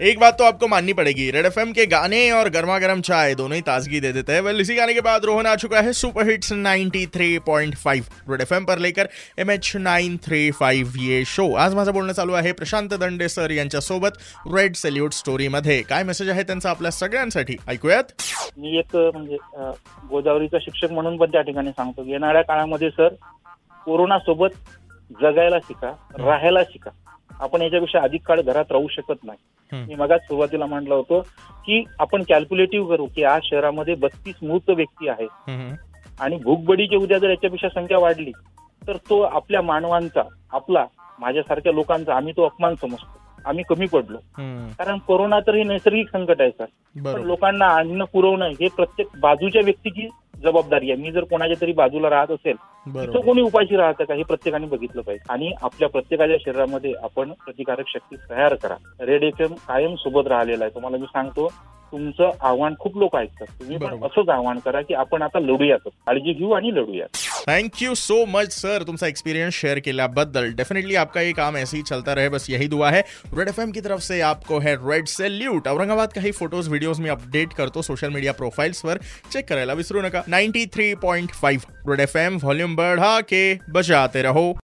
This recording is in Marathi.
एक बात तो आपको माननी पड़ेगी। रेड एफ के गाने और गर्मा गर्म चाय दोनों ही ताजगी दे देते हैं। वेल इसी गाने के बाद रोहन आ चुका है सुपर हिट्स 93.5 रेड एफ पर लेकर M H nine three five ये शो आज माझं बोलणं चालू आहे प्रशांत दंडे सर यांच्यासोबत रेड सेल्यूट स्टोरी मध्ये। काय मेसेज आहे त्यांचा आपल्या सगळ्यांसाठी? ऐकूयात. मी एक म्हणजे गोदावरीचा शिक्षक म्हणून पण त्या ठिकाणी सांगतो. येणाऱ्या काळामध्ये सर कोरोना सोबत जगायला शिका राहायला शिका. आपण याच्यापेक्षा अधिक काळ घरात राहू शकत नाही. मी मगाच सुरुवातीला म्हटलं होतं की आपण कॅल्क्युलेटिव्ह करू की आज शहरामध्ये बत्तीस मृत व्यक्ती आहे. आणि भूकबडीची उद्या जर याच्यापेक्षा संख्या वाढली तर तो आपल्या मानवांचा आपला माझ्यासारख्या लोकांचा आम्ही तो अपमान समजतो आम्ही कमी पडलो. कारण कोरोना तर हे नैसर्गिक संकट आहे सर पण लोकांना अन्न पुरवणं हे प्रत्येक बाजूच्या व्यक्तीची जबाबदारी आहे. मी जर कोणाच्या तरी बाजूला राहत असेल तिथं बरोबर. कोणी उपाशी राहतं का हे प्रत्येकाने बघितलं पाहिजे. आणि आपल्या प्रत्येकाच्या शरीरामध्ये आपण प्रतिकारक शक्ती तयार करा. रेड एफ एम कायम सोबत राहिलेला आहे. तुम्हाला मी सांगतो तुमचं आव्हान खूप लोक ऐकतात. तुम्ही पण. असंच आव्हान करा की आपण आता लढूयात. काळजी घेऊ आणि लढूयात. Thank you so much sir तुमचा एक्सपीरियंस शेयर केल्याबद्दल. डेफिनेटली आपका ये काम ऐसे ही चलता रहे, बस यही दुआ है। रेड एफ़ की तरफ़ से आपको है रेड सेल्यूट औरंगाबाद काही फ़ोटोज़ व्हिडिओज में अपडेट करतो सोशल मीडिया प्रोफाइल्स पर. चेक करायला विसरू नका ninety three point five red F M volume बढ़ा के बजाते रहो।